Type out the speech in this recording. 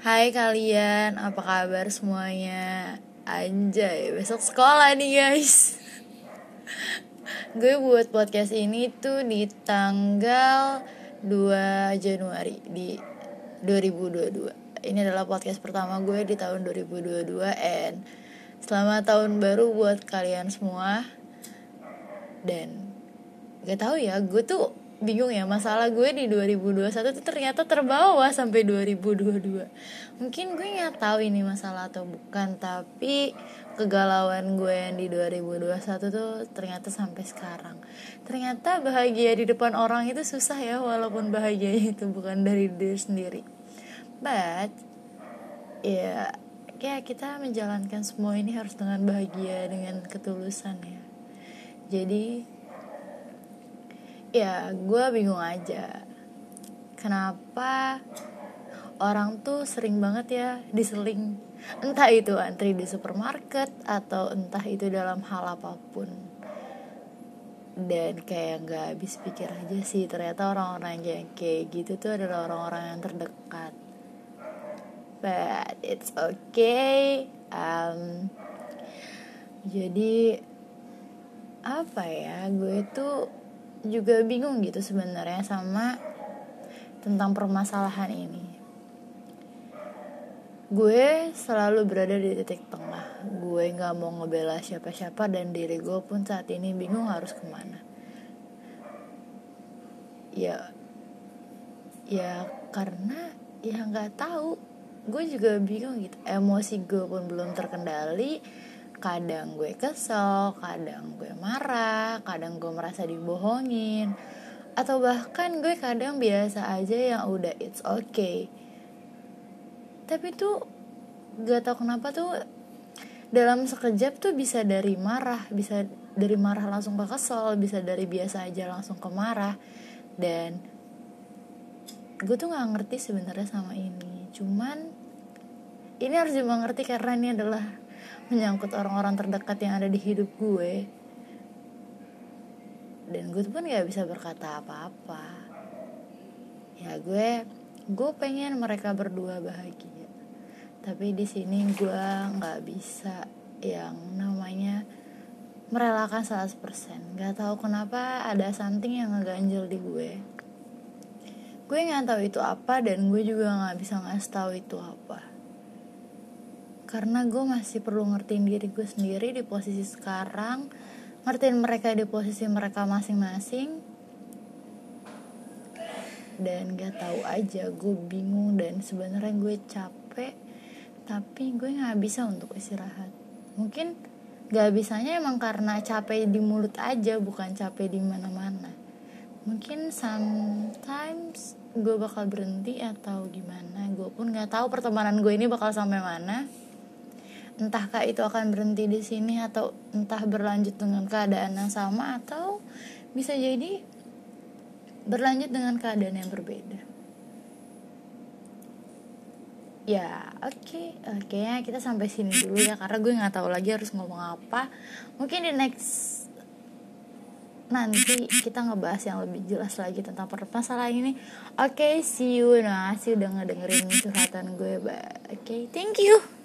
Hai kalian, apa kabar semuanya? Anjay, besok sekolah nih guys. Gue buat podcast ini tuh di tanggal 2 Januari di 2022 Ini adalah podcast pertama gue di tahun 2022 And selamat tahun baru buat kalian semua. Dan gak tahu ya, gue tuh bingung ya masalah gue di 2021 tuh ternyata terbawa sampai 2022 mungkin gue nggak tahu ini masalah atau bukan tapi kegalauan gue yang di 2021 tuh ternyata sampai sekarang. Ternyata bahagia di depan orang itu susah ya walaupun bahagia itu bukan dari diri sendiri. But ya kayak kita menjalankan semua ini harus dengan bahagia dengan ketulusan ya. Jadi ya gue bingung aja. Kenapa orang tuh sering banget ya diseling? Entah itu antri di supermarket atau entah itu dalam hal apa pun. Dan kayak nggak habis pikir aja sih ternyata orang-orang yang kayak gitu tuh adalah orang-orang yang terdekat. But it's okay um, jadi apa ya gue tuh juga bingung gitu sebenarnya sama tentang permasalahan ini. Gue selalu berada di titik tengah. Gue nggak mau ngebela siapa-siapa dan diri gue pun saat ini bingung harus ke mana. Ya, ya karena ya nggak tahu. Gue juga bingung gitu. Emosi gue pun belum terkendali kadang gue kesel, kadang gue marah, kadang gue merasa dibohongin, atau bahkan gue kadang biasa aja yang udah it's okay. Tapi tuh gak tau kenapa tuh dalam sekejap tuh bisa dari marah, bisa dari marah langsung ke kesel, bisa dari biasa aja langsung ke marah, dan gue tuh nggak ngerti sebenarnya sama ini. Cuman ini harus dimengerti karena ini adalah menyangkut orang-orang terdekat yang ada di hidup gue. Dan gue pun gak bisa berkata apa-apa. Ya gue gue pengen mereka berdua bahagia. Tapi di sini gue nggak bisa yang namanya merelakan 100% Gak tahu kenapa ada something yang ngeganjel di gue. Gue nggak tahu itu apa dan gue juga nggak bisa ngasih tahu itu apa karena gue masih perlu ngertiin diri gue sendiri di posisi sekarang ngertiin mereka di posisi mereka masing-masing. Dan gak tahu aja gue bingung dan sebenarnya gue capek tapi gue nggak bisa untuk istirahat. Mungkin gak bisanya emang karena capek di mulut aja bukan capek di mana-mana. Mungkin sometimes gue bakal berhenti atau gimana gue pun nggak tahu pertemanan gue ini bakal sampai mana entahkah itu akan berhenti di sini atau entah berlanjut dengan keadaan yang sama atau bisa jadi berlanjut dengan keadaan yang berbeda. Ya oke okay. oke okay, kita sampai sini dulu ya karena gue nggak tahu lagi harus ngomong apa. Mungkin di next nanti kita ngebahas yang lebih jelas lagi tentang permasalahan ini. Oke okay, see you nah sih udah ngedengerin curhatan gue oke okay, thank you